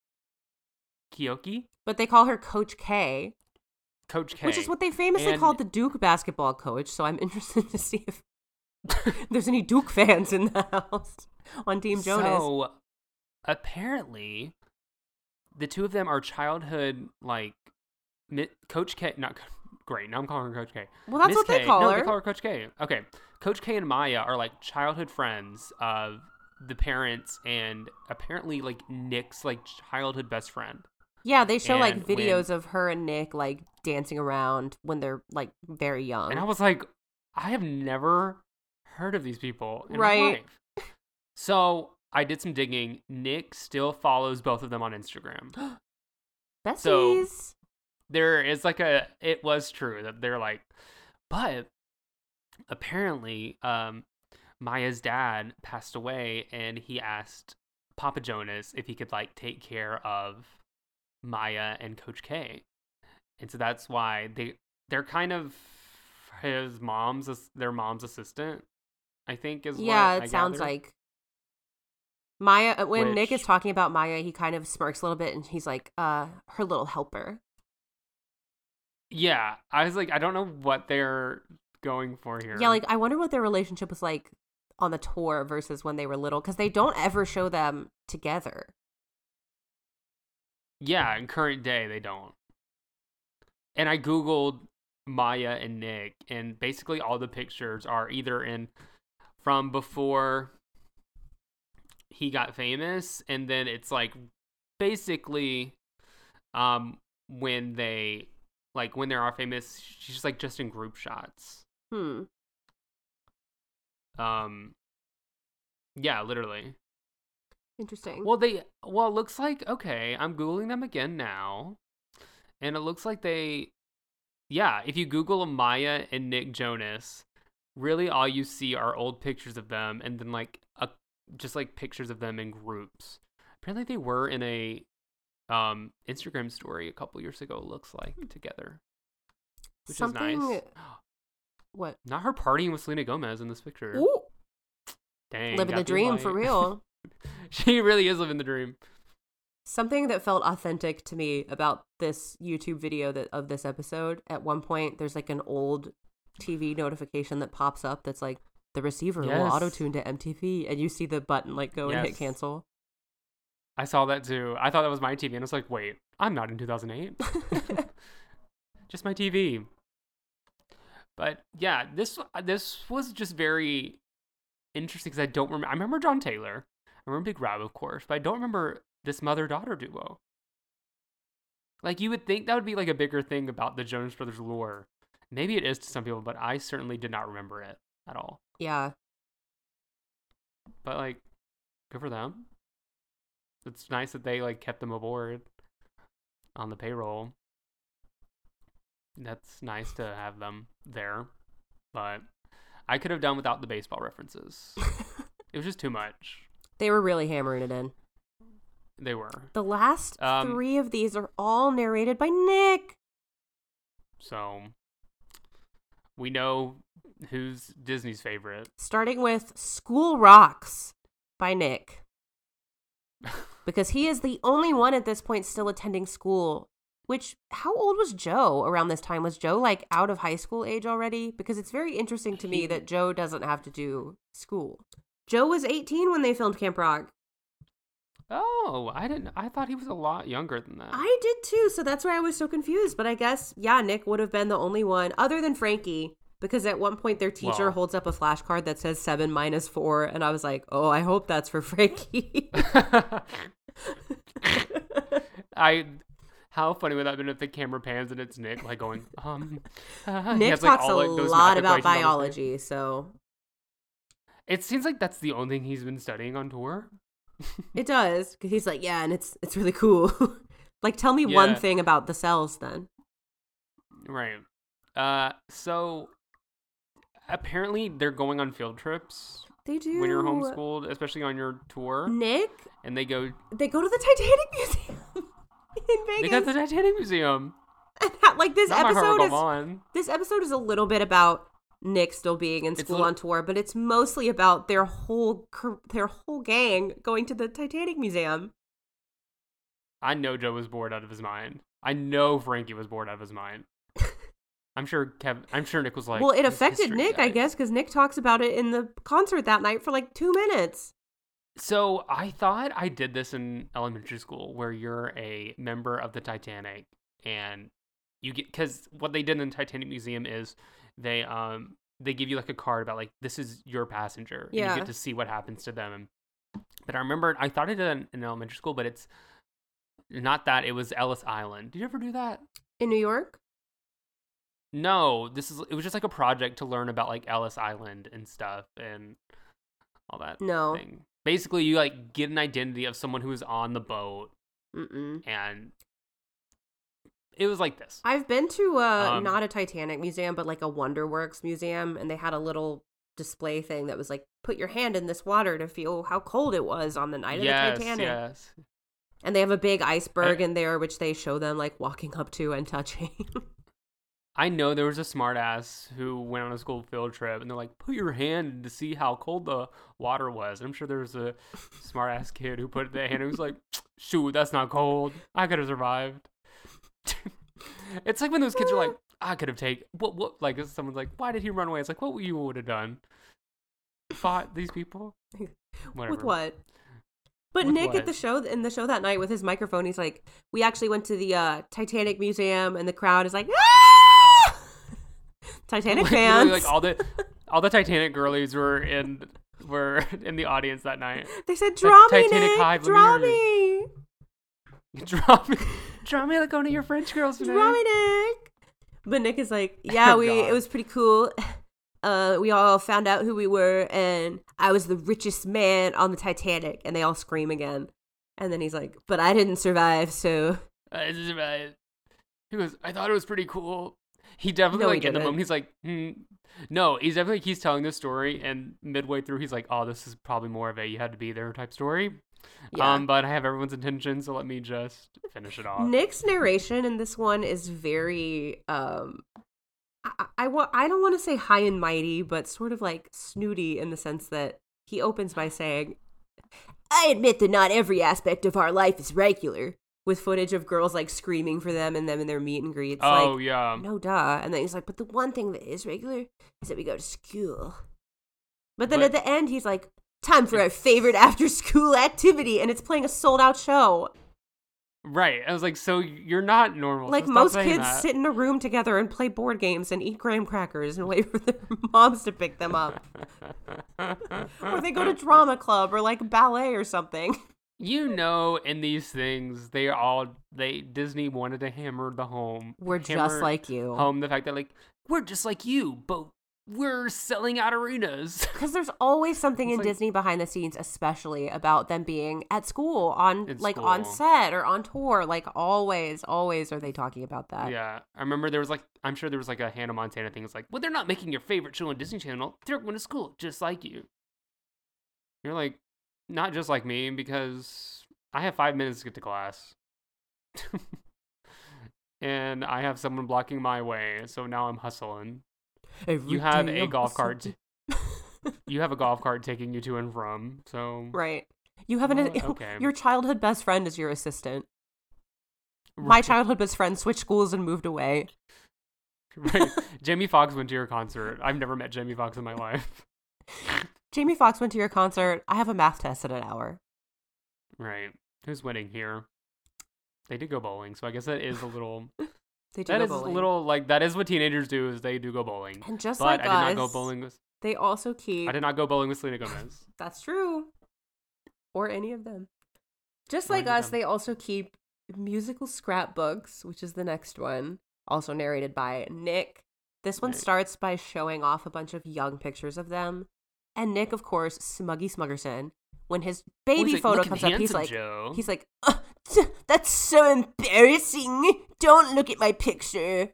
Kiyoki, But they call her Coach K, Coach K. which is what they famously And- called the Duke basketball coach. So I'm interested to see if there's any Duke fans in the house on Team Jonas. So apparently, the two of them are childhood like Coach K. Not great. Now I'm calling her Coach K. well, that's Miss what they K- call no, her. they call her Coach K. Okay, Coach K and Maya are like childhood friends of the parents, and apparently like Nick's like childhood best friend. Yeah, they show like And when- videos of her and Nick like dancing around when they're like very young. And I was like, I have never heard of these people in Right. my life. So I did some digging. Nick still follows both of them on Instagram. Besties. So- there is like a it was true that they're like but apparently um Maya's dad passed away and he asked Papa Jonas if he could like take care of Maya and Coach K. And so that's why they they're kind of his mom's their mom's assistant, I think is yeah, it I sounds gather. like Maya. uh, When Nick is talking about Maya, he kind of smirks a little bit, and he's like, "Uh, her little helper." Yeah, I was like I don't know what they're going for here. Yeah, like I wonder what their relationship was like on the tour versus when they were little, because they don't ever show them together. Yeah, in current day they don't. And I googled Maya and Nick, and basically all the pictures are either in from before he got famous, and then it's like basically um when they like when they are famous, she's just like just in group shots. Hmm. Um yeah, literally. Interesting. Well, they well, it looks like okay. I'm googling them again now, and it looks like they, yeah. If you Google Maya and Nick Jonas, really all you see are old pictures of them, and then like a just like pictures of them in groups. Apparently, they were in a um Instagram story a couple years ago. Looks like together, which Something. is nice. What? Not her partying with Selena Gomez in this picture. Ooh, Dang, living the dream for real. she really is living the dream. Something that felt authentic to me about this YouTube video that of this episode. At one point, there's like an old TV notification that pops up that's like the receiver will auto tune to MTV, and you see the button like go and hit cancel. I saw that too. I thought that was my TV, and I was like, wait, I'm not in 2008. just my TV. But yeah, this this was just very interesting because I don't remember. I remember John Taylor. I remember Big Rob, of course, but I don't remember this mother daughter duo. Like you would think that would be like a bigger thing about the Jonas Brothers lore. Maybe it is to some people, but I certainly did not remember it at all. yeah, But like, good for them. It's nice that they like kept them aboard on the payroll. That's nice to have them there. But I could have done without the baseball references. it was just too much. they were really hammering it in. They were. The last Um, three of these are all narrated by Nick. So we know who's Disney's favorite. starting with School Rocks by Nick. Because he is the only one at this point still attending school. Which, how old was Joe around this time? Was Joe like out of high school age already? Because it's very interesting to me that Joe doesn't have to do school. Joe was 18 when they filmed Camp Rock. Oh, I didn't I thought he was a lot younger than that. I did too, so that's why I was so confused. But I guess, yeah, Nick would have been the only one, other than Frankie, because at one point their teacher Well- holds up a flashcard that says seven minus four, and I was like, oh, I hope that's for Frankie. I how funny would that have been if the camera pans and it's Nick like going um uh, Nick has, like, talks all, a lot about equations on his face. biology, so It seems like that's the only thing he's been studying on tour. It does. Because he's like, yeah, and it's it's really cool. like, tell me one thing about the cells then. Right. Uh so apparently they're going on field trips They do. when you're homeschooled, especially on your tour, Nick, and they go they go to the Titanic Museum in Vegas. they got the Titanic Museum. And that- like this Not episode is on. this episode is a little bit about Nick still being in school little- on tour, but it's mostly about their whole their whole gang going to the Titanic Museum. I know Joe was bored out of his mind. I know Frankie was bored out of his mind. I'm sure Kev. I'm sure Nick was like. well, it affected Nick, I guess, because Nick talks about it in the concert that night for like two minutes. So I thought I did this in elementary school, where you're a member of the Titanic, and you get because what they did in the Titanic Museum is they um they give you like a card about like this is your passenger, and Yeah. you get to see what happens to them. But I remember I thought I did it in, in elementary school, but it's not that. It was Ellis Island. Did you ever do that? In New York? No, this is it was just like a project to learn about like Ellis Island and stuff and all that No. thing. Basically, you like get an identity of someone who is on the boat Mm-mm. and it was like this. I've been to uh Um, not a Titanic museum, but like a Wonderworks museum, and they had a little display thing that was like, put your hand in this water to feel how cold it was on the night yes, of the Titanic. yes. And they have a big iceberg I- in there, which they show them like walking up to and touching. I know there was a smartass who went on a school field trip, and they're like, "Put your hand in to see how cold the water was." And I'm sure there was a smartass kid who put their hand and was like, "Shoot, that's not cold. I could have survived." It's like when those kids are like, "I could have taken what? What?" Like someone's like, "Why did he run away?" It's like, "What would you would have done? Fought these people? Whatever." with what? But With Nick what? at the show in the show that night with his microphone, he's like, "We actually went to the uh, Titanic museum, and the crowd is like, ah! Titanic fans." like all the all the Titanic girlies were in were in the audience that night. they said, "Draw me, Titanic Nick, Hive, let me draw me, Draw me, draw me like one of your French girls today. draw me, Nick." But Nick is like, "Yeah, we God. it was pretty cool." Uh, we all found out who we were, and I was the richest man on the Titanic. And they all scream again. And then he's like, "But I didn't survive, so I just about- He goes, I thought it was pretty cool. He definitely No, he like in the moment he's like, hmm. no, he's definitely he's telling this story, and midway through he's like, oh, this is probably more of a you had to be there type story. Yeah. Um, but I have everyone's attention, so let me just finish it off. Nick's narration in this one is very um I, I I don't want to say high and mighty, but sort of like snooty in the sense that he opens by saying, I admit that not every aspect of our life is regular, with footage of girls like screaming for them and them in their meet and greets. oh like, yeah, no duh. And then he's like, But the one thing that is regular is that we go to school. But then But- at the end he's like, Time for our favorite after school activity, and it's playing a sold out show. right. I was like, so you're not normal. Like so most kids that. sit in a room together and play board games and eat graham crackers and wait for their moms to pick them up. or they go to drama club or like ballet or something. you know, in these things, they all they Disney wanted to hammer the home. We're just like you. home the fact that like we're just like you, but we're selling out arenas. Because there's always something It's in like- Disney behind the scenes, especially about them being at school, on like on set or on tour. Like always, always are they talking about that. yeah, I remember there was like I'm sure there was like a Hannah Montana thing. It's like, well, they're not making your favorite show on Disney Channel. They're going to school just like you. You're like, not just like me because I have five minutes to get to class. and I have someone blocking my way, so now I'm hustling. Every You have a golf cart. You have a golf cart taking you to and from, so right. You have an Well, okay. your childhood best friend is your assistant. My childhood best friend switched schools and moved away. Right. Jamie Foxx went to your concert. I've never met Jamie Foxx in my life. Jamie Foxx went to your concert. I have a math test in an hour. Right. Who's winning here? They did go bowling, so I guess that is a little. They do that is a bowling. little like that is what teenagers do is they do go bowling. And just but like I did not go bowling with. They also keep. I did not go bowling with Selena Gomez. That's true. Or any of them. Just Or like us, them. they also keep musical scrapbooks, which is the next one, also narrated by Nick. This one Right. starts by showing off a bunch of young pictures of them. And Nick, of course, Smuggy Smuggerson, when his Oh, baby like, photo "Look at comes up, he's like, Joe. he's like, "Ugh, that's so embarrassing. Don't look at my picture.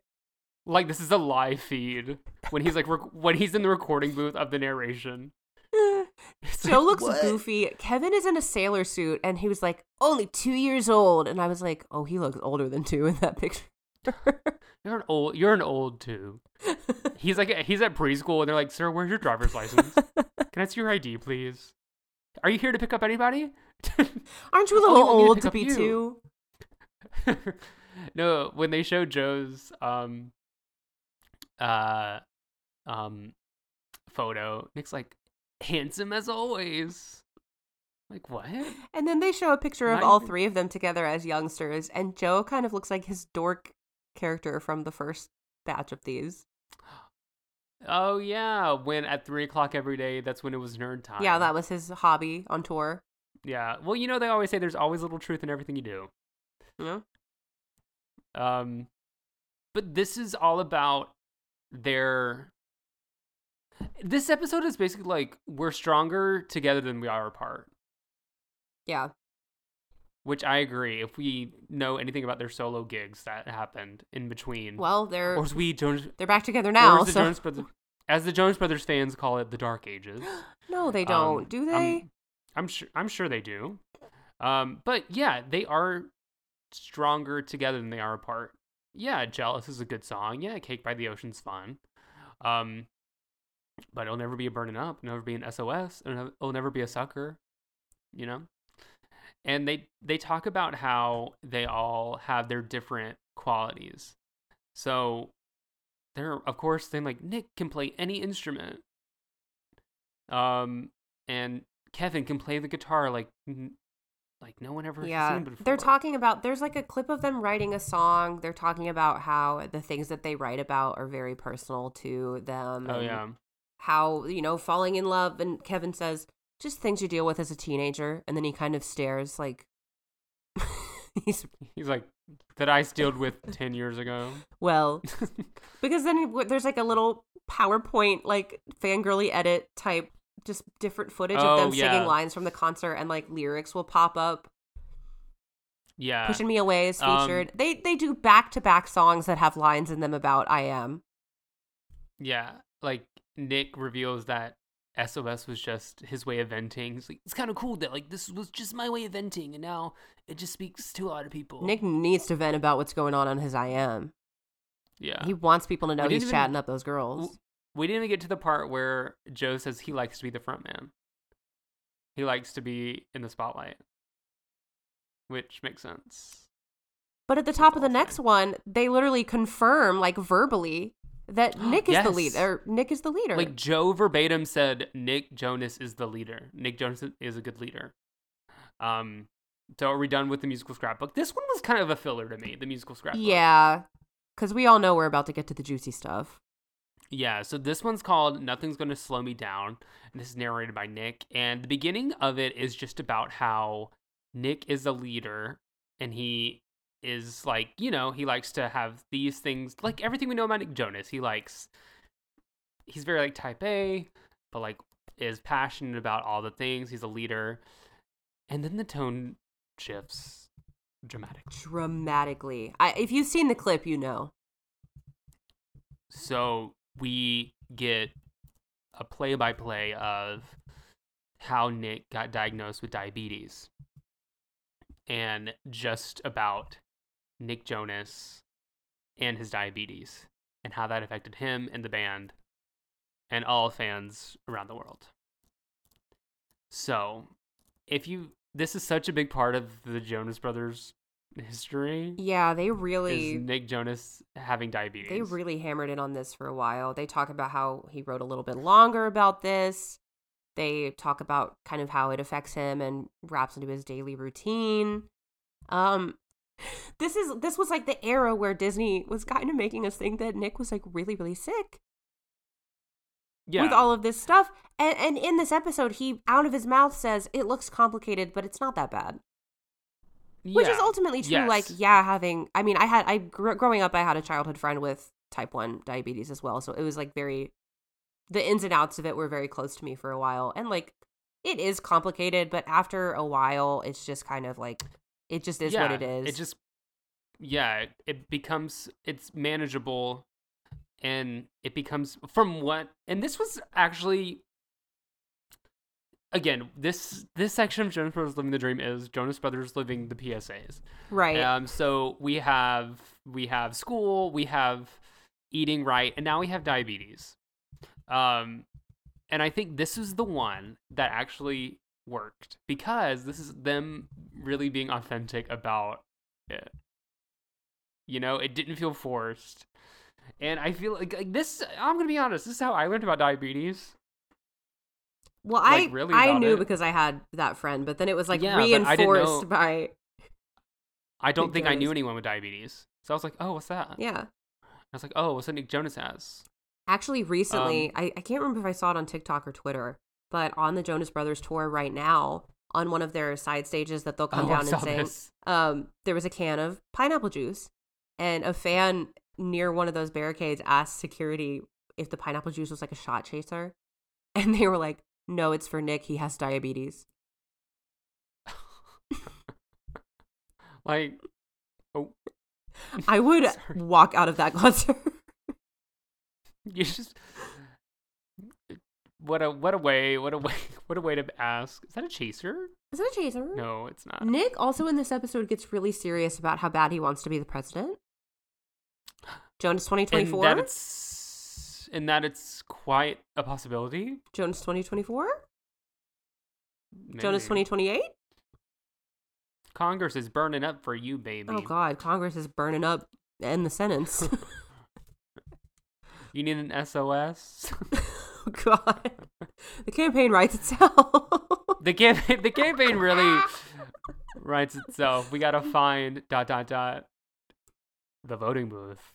like this is a live feed when he's like rec- when he's in the recording booth of the narration. Joe looks "What?" goofy. Kevin is in a sailor suit, and he was like, only two years old. And I was like, oh, he looks older than two in that picture. You're an old. You're an old too. He's like he's at preschool and they're like, "Sir, where's your driver's license? Can I see your ID, please? Are you here to pick up anybody?" Aren't you a Oh, little want me to old to be you. two? no, when they show Joe's um uh um photo, Nick's like handsome as always. Like what? And then they show a picture of Not all even- three of them together as youngsters, and Joe kind of looks like his dork character from the first batch of these. Oh yeah, when at three o'clock every day, that's when it was nerd time. Yeah, that was his hobby on tour. Yeah. Well, you know they always say there's always a little truth in everything you do. Yeah. Um, but this is all about their. This episode is basically like we're stronger together than we are apart. Yeah. which I agree. If we know anything about their solo gigs that happened in between, Well, they're or we Jonas, they're back together now. as the So Jonas Brothers, as the Jonas Brothers fans call it, the Dark Ages. no, they Um, don't. do they? I'm, I'm sure. I'm sure they do. Um, but yeah, they are stronger together than they are apart. Yeah, "Jealous" is a good song. Yeah, "Cake by the Ocean's" fun. Um, but it'll never be a "Burning Up." Never be an SOS. It'll it'll never be a "Sucker." You know. And they they talk about how they all have their different qualities. So they're of course then like Nick can play any instrument. Um, and Kevin can play the guitar like like no one ever yeah, seen before. they're talking about. There's like a clip of them writing a song. They're talking about how the things that they write about are very personal to them. Oh yeah, how you know falling in love. And Kevin says just things you deal with as a teenager, and then he kind of stares like he's he's like that I dealt with ten years ago. well because then there's like a little PowerPoint like fangirly edit type, just different footage Oh, of them yeah. singing lines from the concert, and like lyrics will pop up. yeah, Pushing Me Away is Um, featured. they they do back to back songs that have lines in them about I am. yeah. Like Nick reveals that SOS was just his way of venting. He's like, it's kind of cool that like this was just my way of venting, and now it just speaks to a lot of people. Nick needs to vent about what's going on on his I am. yeah, He wants people to know he's even- chatting up those girls. We didn't even get to the part where Joe says he likes to be the front man. He likes to be in the spotlight, which makes sense. But at the top of the next one, they literally confirm, like verbally, that Nick is the Yes. leader. Nick is the leader. Like Joe verbatim said, Nick Jonas is the leader. Nick Jonas is a good leader. Um, so are we done with the musical scrapbook? This one was kind of a filler to me. The musical scrapbook. yeah, because we all know we're about to get to the juicy stuff. Yeah, so this one's called Nothing's Gonna Slow Me Down, and this is narrated by Nick. And the beginning of it is just about how Nick is a leader and he is like, you know, he likes to have these things like everything we know about Nick Jonas. He likes he's very like type A, but like is passionate about all the things. He's a leader. And then the tone shifts dramatically. Dramatically. I, if you've seen the clip, you know. So we get a play by play of how Nick got diagnosed with diabetes and just about Nick Jonas and his diabetes and how that affected him and the band and all fans around the world. So, if you this is such a big part of the Jonas Brothers history Yeah, they is really Nick Jonas having diabetes. they really hammered in on this for a while. They talk about how he wrote a little bit longer about this. They talk about kind of how it affects him and wraps into his daily routine. Um this is this was like the era where Disney was kind of making us think that Nick was like really really sick yeah. with all of this stuff. And and in this episode he out of his mouth says it looks complicated but it's not that bad. Which is ultimately true like yeah having I mean I had I gr- growing up I had a childhood friend with type 1 diabetes as well so it was like very the ins and outs of it were very close to me for a while and like it is complicated but after a while it's just kind of like it just is what it is. It just yeah, it- it becomes it's manageable and it becomes from what and this was actually again, this this section of Jonas Brothers Living the Dream is Jonas Brothers living the PSAs. right Um so we have we have school, we have eating right, and now we have diabetes. Um and I think this is the one that actually worked because this is them really being authentic about it. You know, it didn't feel forced. And I feel like, like this I'm going to be honest, this is how I learned about diabetes. Well like, I really I knew it. because I had that friend but then it was like Yeah, but I reinforced by I don't Nick think I knew anyone with diabetes. So I was like, "Oh, what's that?" yeah I was like, "Oh, what's that Nick Jonas has?" Actually, recently, Um, I, I can't remember if I saw it on TikTok or Twitter, but on the Jonas Brothers tour right now, on one of their side stages that they'll come oh, down and sing, um, there was a can of pineapple juice, and a fan near one of those barricades asked security if the pineapple juice was like a shot chaser, and they were like, "No, it's for Nick. He has diabetes." Like, oh, I would Sorry. walk out of that concert. you just what a what a way what a way what a way to ask. Is that a chaser? Is that a chaser? No, it's not. Nick also in this episode gets really serious about how bad he wants to be the president. Jonas And 2024? that it's and that it's quite a possibility. Jonas 2024? Jonas 2028? Congress is burning up for you, baby. Oh god, Congress is burning up and the sentence. You need an SOS. oh god. The campaign writes itself. the campaign the campaign really writes itself. We gotta find dot dot dot the voting booth.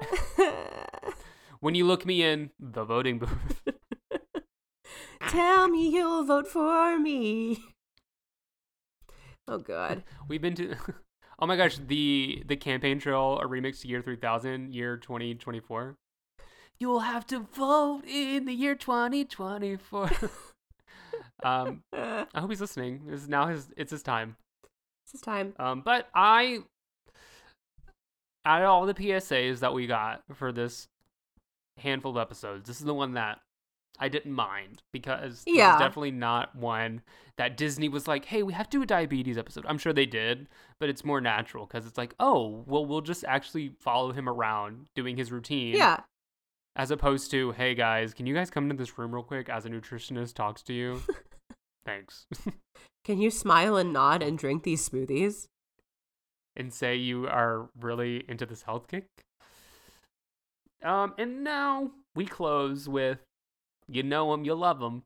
When you look me in the voting booth. Tell me you'll vote for me. Oh god. We've been to Oh my gosh, the the campaign trail a remix to year 3000, year 2024. You'll have to vote in the year 2024. um I hope he's listening. This is now his it's his time. It's his time. Um, but I, out of all the PSAs that we got for this handful of episodes, this is the one that I didn't mind because Yeah. definitely not one that Disney was like, "Hey, we have to do a diabetes episode." I'm sure they did, but it's more natural because it's like, "Oh, well, we'll just actually follow him around doing his routine." Yeah. As opposed to, "Hey guys, can you guys come into this room real quick as a nutritionist talks to you?" Thanks. Can you smile and nod and drink these smoothies? And say you are really into this health kick. Um, and now we close with you know him, you love him.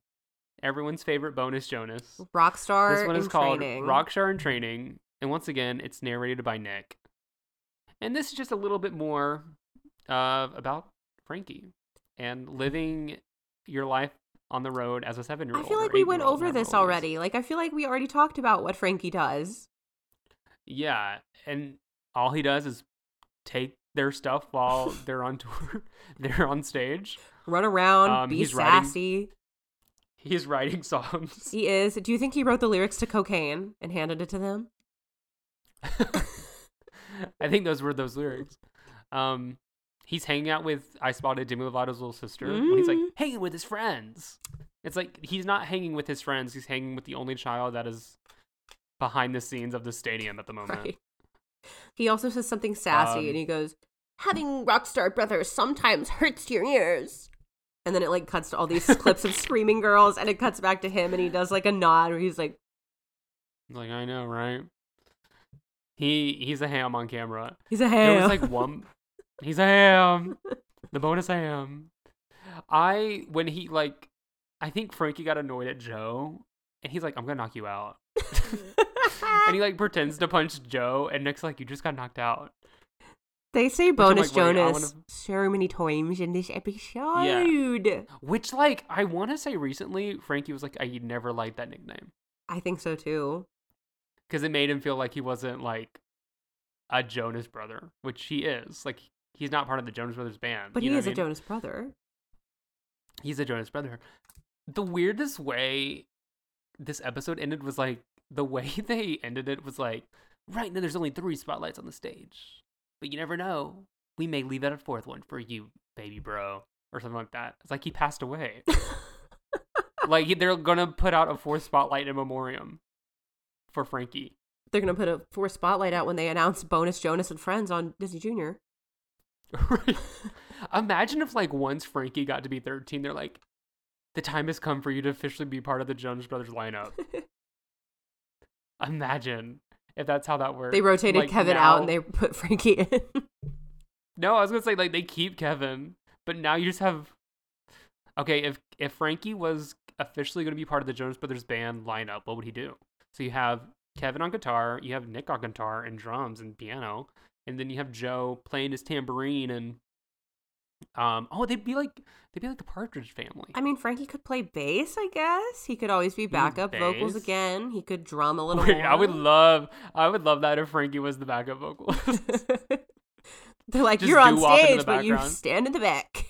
Everyone's favorite bonus Jonas. Rockstar this one is called training. Rockstar in Training, and once again, it's narrated by Nick. And this is just a little bit more uh, about Frankie and living your life on the road as a seven-year-old. I feel like we went over this old already. Like I feel like we already talked about what Frankie does. Yeah, and all he does is take their stuff while they're on tour. they're on stage. Run around, Um, be he's writing- He's writing songs. He is. Do you think he wrote the lyrics to Cocaine and handed it to them? I think those were those lyrics. Um, he's hanging out with I spotted Demi Lovato's little sister when he's like Mm. hanging with his friends. It's like he's not hanging with his friends. He's hanging with the only child that is behind the scenes of the stadium at the moment. Right. He also says something sassy Um, and he goes, Having rock star brothers sometimes hurts your ears. And then it like cuts to all these clips of screaming girls and it cuts back to him and he does like a nod where he's like, Like I know, right? He he's a ham on camera. he's a There ham. was like one. He's a ham. The bonus ham. I when he like, I think Frankie got annoyed at Joe, and he's like, "I'm gonna knock you out," and he like pretends to punch Joe, and Nick's like, "You just got knocked out." they say bonus like, Jonas so many times in this episode. Yeah. Which like I want to say recently, Frankie was like, "I never liked that nickname," I think so too. because it made him feel like he wasn't like a Jonas brother, which he is. Like he's not part of the Jonas Brothers band. But he is I a mean? Jonas brother. He's a Jonas brother. The weirdest way this episode ended was like the way they ended it was like, right now there's only three spotlights on the stage, but you never know. We may leave out a fourth one for you, baby bro, or something like that. It's like he passed away. like they're gonna put out a fourth spotlight in memoriam for Frankie. They're gonna put a fourth spotlight out when they announce bonus Jonas and Friends on Disney Junior. Imagine if like once Frankie got to be 13, they're like, the time has come for you to officially be part of the Jonas Brothers lineup. Imagine if that's how that works. They rotated Like, Kevin out and they put Frankie in. No, I was gonna say like they keep Kevin, but now you just have. Okay, if if Frankie was officially gonna be part of the Jonas Brothers band lineup, what would he do? So you have Kevin on guitar, you have Nick on guitar and drums and piano, and then you have Joe playing his tambourine and. Um. Oh, they'd be like they'd be like the Partridge Family. I mean, Frankie could play bass, I guess. He could always be backup vocals again. He could drum a little Wait. I would love I would love that if Frankie was the backup vocalist. They're like, Just you're on doo-wop into the stage, but you stand in the back.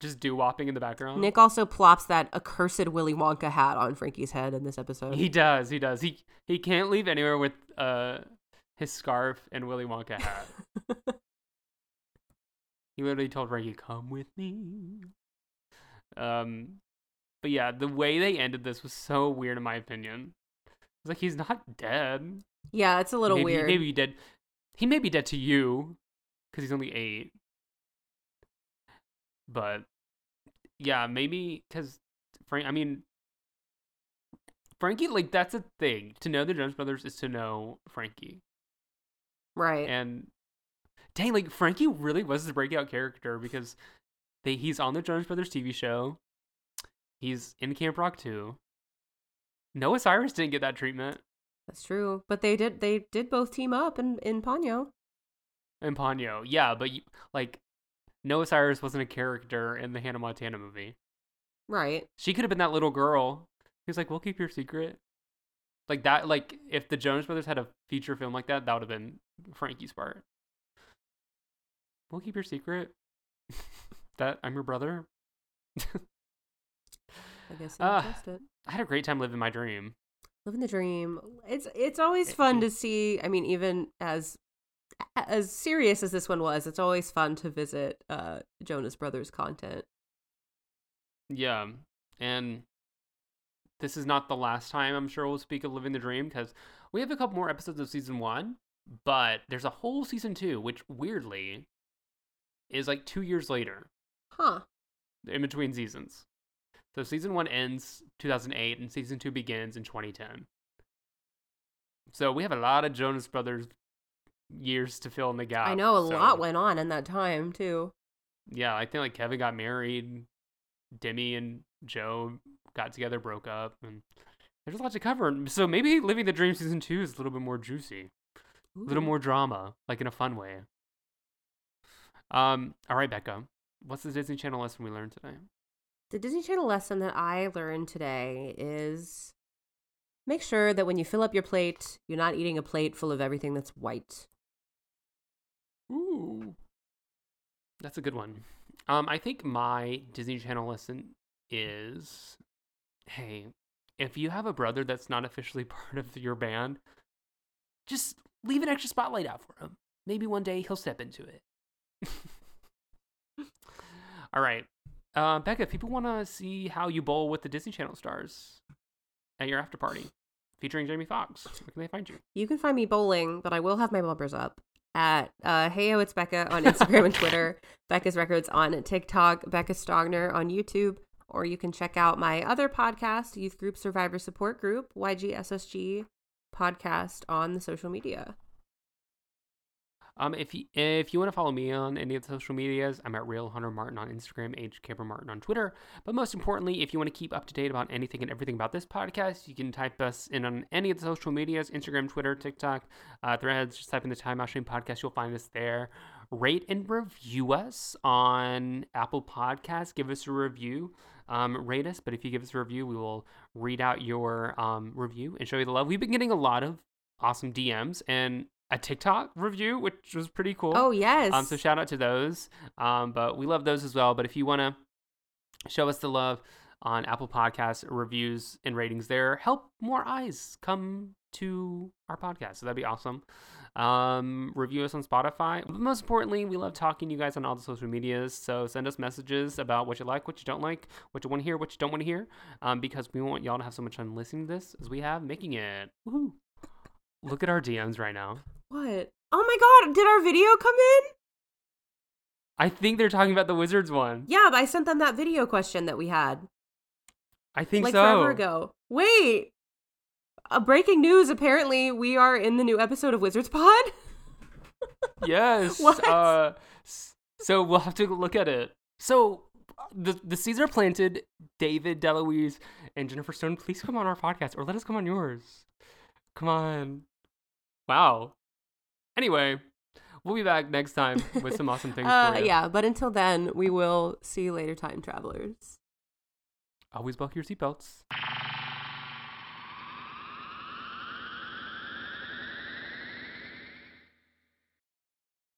just do wopping in the background. Nick also plops that accursed Willy Wonka hat on Frankie's head in this episode. He does. He does. He he can't leave anywhere with uh his scarf and Willy Wonka hat. he literally told Frankie, "Come with me." Um, but yeah, the way they ended this was so weird in my opinion. It's like he's not dead. yeah, it's a little maybe, weird. Maybe dead. He may be dead to you because he's only eight. But yeah, maybe because Frank. I mean, Frankie. Like that's a thing. To know the Jonas Brothers is to know Frankie. Right. And dang, like Frankie really was the breakout character because they he's on the Jonas Brothers TV show. He's in Camp Rock too. Noah Cyrus didn't get that treatment. That's true. But they did they did both team up in, in Ponyo. In Ponyo, yeah, but you, like Noah Cyrus wasn't a character in the Hannah Montana movie. Right. She could have been that little girl. Was like, "We'll keep your secret." Like that. Like if the Jonas Brothers had a feature film like that, that would have been Frankie's part. We'll keep your secret. that I'm your brother. I guess Ah. trust it. I had a great time living my dream. Living the dream. It's it's always fun to see. I mean, even as as serious as this one was, it's always fun to visit uh Jonas Brothers content. Yeah, and this is not the last time I'm sure we'll speak of living the dream because we have a couple more episodes of season one, but there's a whole season two, which weirdly is like two years later Huh. in between seasons. So season one ends 2008 and season two begins in 2010. So we have a lot of Jonas Brothers years to fill in the gap. I know a so- lot went on in that time too. Yeah, I think like Kevin got married, Demi and Joe got together, broke up, and there's a lot to cover. So maybe Living the Dream season two is a little bit more juicy, a little more drama, like in a fun way. Um, all right, Becca, what's the Disney Channel lesson we learned today? The Disney Channel lesson that I learned today is make sure that when you fill up your plate, you're not eating a plate full of everything that's white. Ooh, that's a good one. Um, I think my Disney Channel lesson is, hey, if you have a brother that's not officially part of your band, just leave an extra spotlight out for him. Maybe one day he'll step into it. All right, uh, Becca. If people want to see how you bowl with the Disney Channel stars at your after party featuring Jamie Foxx, where can they find you? You can find me bowling, but I will have my bumpers up at uh, Heyo It's Becca on Instagram and Twitter, Becca's Records on TikTok, Becca Stogner on YouTube, or you can check out my other podcast, Youth Group Survivor Support Group, YGSSG podcast on the social media. Um, if you if you want to follow me on any of the social medias, I'm at Real Hunter Martin on Instagram, H Camper Martin on Twitter. But most importantly, if you want to keep up to date about anything and everything about this podcast, you can type us in on any of the social medias: Instagram, Twitter, TikTok, uh, Threads. Just type in the Time Mousechine Podcast, you'll find us there. Rate and review us on Apple Podcasts. Give us a review. Um, rate us, but if you give us a review, we will read out your um, review and show you the love. We've been getting a lot of awesome DMs and a TikTok review, which was pretty cool. Oh, yes. Um, so shout out to those. Um, but we love those as well. But if you want to show us the love on Apple Podcasts, reviews and ratings there, help more eyes come to our podcast. So that'd be awesome. Um, review us on Spotify. But most importantly, we love talking to you guys on all the social medias. So send us messages about what you like, what you don't like, what you want to hear, what you don't want to hear. Um, because we want y'all to have so much fun listening to this as we have making it. Woohoo. Look at our DMs right now. What? Oh my god, did our video come in? I think they're talking about the Wizards one. Yeah, but I sent them that video question that we had I think like so. forever ago. Wait. Uh, breaking news apparently we are in the new episode of Wizards Pod. Yes. What? Uh, so we'll have to look at it. So the the seeds are planted. David DeLuise and Jennifer Stone, please come on our podcast or let us come on yours. Come on. Wow. Anyway, we'll be back next time with some awesome things Uh, for you. yeah, but until then, we will see you later, time travelers. Always buckle your seatbelts.